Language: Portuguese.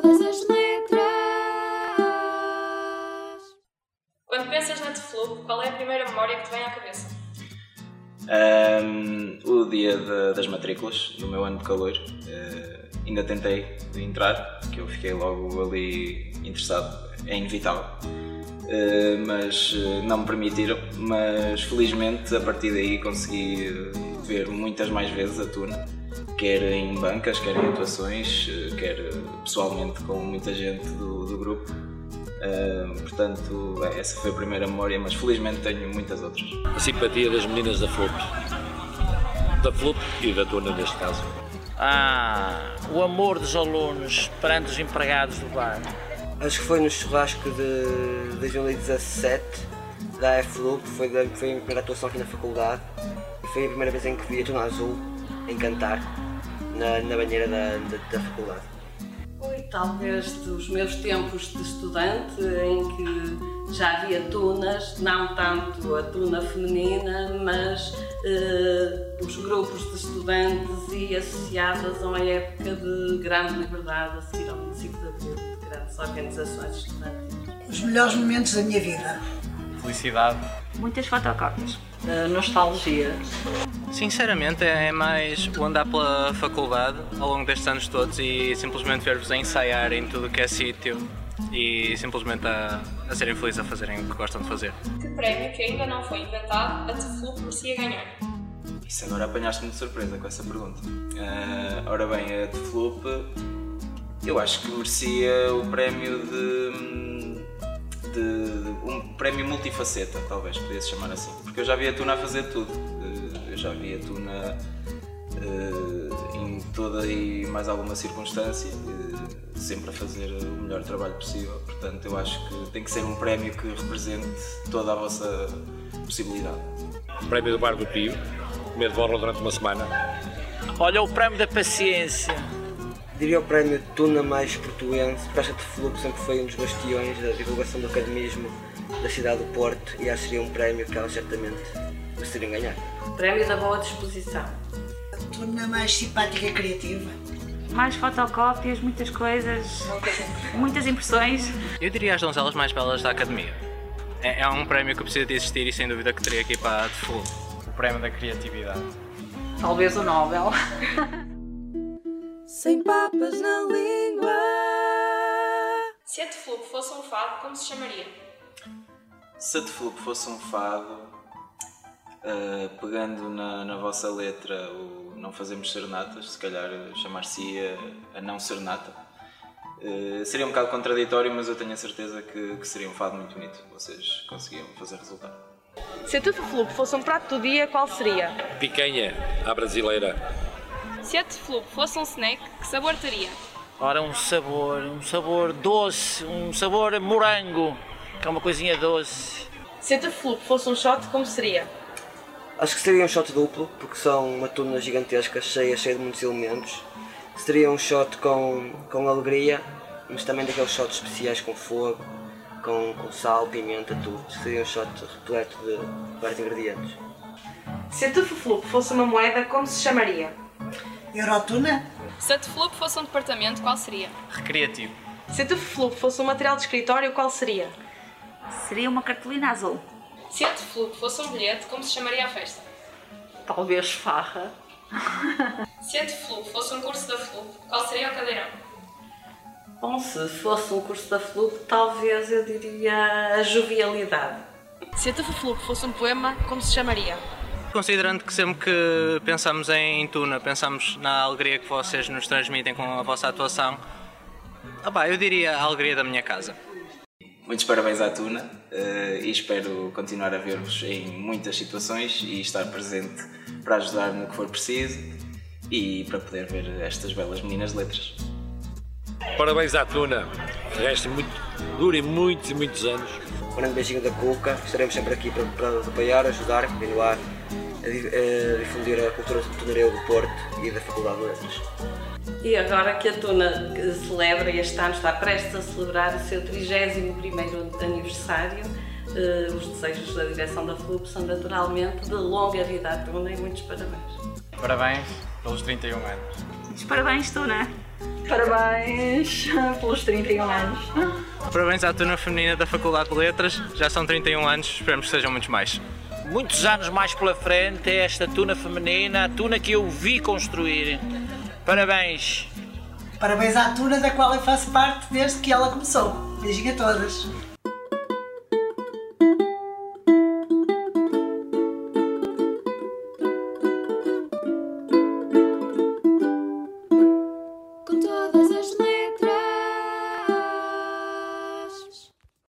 todas as letras. Quando pensas na Teflu, qual é a primeira memória que te vem à cabeça? Um, o dia de, das matrículas, no meu ano de calor. Uh, ainda tentei entrar, porque eu fiquei logo ali interessado, é inevitável. Uh, eh, mas uh, não me permitiram, mas felizmente a partir daí consegui ver muitas mais vezes a Tuna quer em bancas, quer em atuações, quer pessoalmente com muita gente do, do grupo. Uh, portanto, essa foi a primeira memória, mas felizmente tenho muitas outras. A simpatia das meninas da FLUP. Da FLUP e da Tuna neste caso. Ah, o amor dos alunos perante os empregados do bar. Acho que foi no churrasco de 2017 da FLUP, foi, foi a minha primeira atuação aqui na faculdade e foi a primeira vez em que vi a Tuna Azul em cantar na, na banheira da, da, da faculdade. Foi talvez dos meus tempos de estudante em que já havia tunas, não tanto a tuna feminina, mas eh, os grupos de estudantes e associadas a uma época de grande liberdade a seguir ao 25 de Abril, de grandes organizações estudantis. Os melhores momentos da minha vida. Felicidade. Muitas fotocópias. Uh, nostalgia. Sinceramente, é mais o andar pela faculdade ao longo destes anos todos e simplesmente ver-vos a ensaiar em tudo o que é sítio e simplesmente a, a serem felizes a fazerem o que gostam de fazer. Que prémio que ainda não foi inventado a Teflup merecia ganhar? Isso agora apanhaste-me de surpresa com essa pergunta. Uh, ora bem, a Teflup eu acho que merecia o prémio de de um prémio multifaceta, talvez pudesse chamar assim. Porque eu já vi a Tuna a fazer tudo. Eh, eu já vi a Tuna uh, em toda e mais alguma circunstância, uh, sempre a fazer o melhor trabalho possível. Portanto, eu acho que tem que ser um prémio que represente toda a vossa possibilidade. O prémio do Bar do Pio, comer de borla durante uma semana. Olha o prémio da paciência Diria o prémio Tuna mais portuense, acho que Fluxo sempre foi um dos bastiões da divulgação do academismo da cidade do Porto e acho que seria um prémio que elas certamente gostariam ganhar. Prémio da boa disposição. A Tuna mais simpática e criativa. Mais fotocópias, muitas coisas, muitas impressões. Eu diria as donzelas mais belas da academia. É, é um prémio que precisa de existir e sem dúvida que teria aqui para a Deflu. O prémio da criatividade. Talvez o Nobel. sem papas na língua. Se a Teflup fosse um fado, como se chamaria? Se a Teflup fosse um fado, uh, pegando na, na vossa letra o não fazemos serenatas, se calhar chamar-se-ia a não serenata. Uh, seria um bocado contraditório, mas eu tenho a certeza que, que seria um fado muito bonito. Vocês conseguiam fazer resultado. Se a Teflup fosse um prato do dia, qual seria? Picanha, à brasileira. Se a Teflup fosse um snack, que sabor teria? Ora, um sabor, um sabor doce, um sabor morango, que é uma coisinha doce. Se a Teflup fosse um shot, como seria? Acho que seria um shot duplo, porque são uma tuna gigantesca, cheia, cheia de muitos elementos. Seria um shot com, com alegria, mas também daqueles shots especiais com fogo, com, com sal, pimenta, tudo. Seria um shot repleto de vários ingredientes. Se a Teflup fosse uma moeda, como se chamaria? Eurotuna? Se a Teflup fosse um departamento, qual seria? Recreativo. Se a Teflup fosse um material de escritório, qual seria? Seria uma cartolina azul. Se a Teflup fosse um bilhete, como se chamaria a festa? Talvez farra. se a Teflup fosse um curso da FLUP, qual seria o cadeirão? Bom, se fosse um curso da FLUP, talvez eu diria a jovialidade. Se a Teflup fosse um poema, como se chamaria? considerando que sempre que pensamos em Tuna, pensamos na alegria que vocês nos transmitem com a vossa atuação, ah, eu diria a alegria da minha casa. Muitos parabéns à Tuna uh, e espero continuar a ver-vos em muitas situações e estar presente para ajudar no que for preciso e para poder ver estas belas meninas letras. Parabéns à Tuna, resta muito, dure muitos e muitos anos. Um grande beijinho da Cuca, estaremos sempre aqui para, para apoiar, ajudar, continuar a, difundir a cultura tunareu do Porto e da Faculdade de Letras. E agora que a Tuna celebra este ano, está prestes a celebrar o seu 31º aniversário, eh, os desejos da direção da FLUP são naturalmente de longa vida à Tuna e muitos parabéns. Parabéns pelos 31 anos. Parabéns, Tuna! Parabéns pelos 31 anos. Parabéns à turma feminina da Faculdade de Letras, já são 31 anos, esperemos que sejam muitos mais. Muitos anos mais pela frente, é esta tuna feminina, a tuna que eu vi construir. Parabéns! Parabéns à Tuna, da qual eu faço parte desde que ela começou. Beijinho a todas.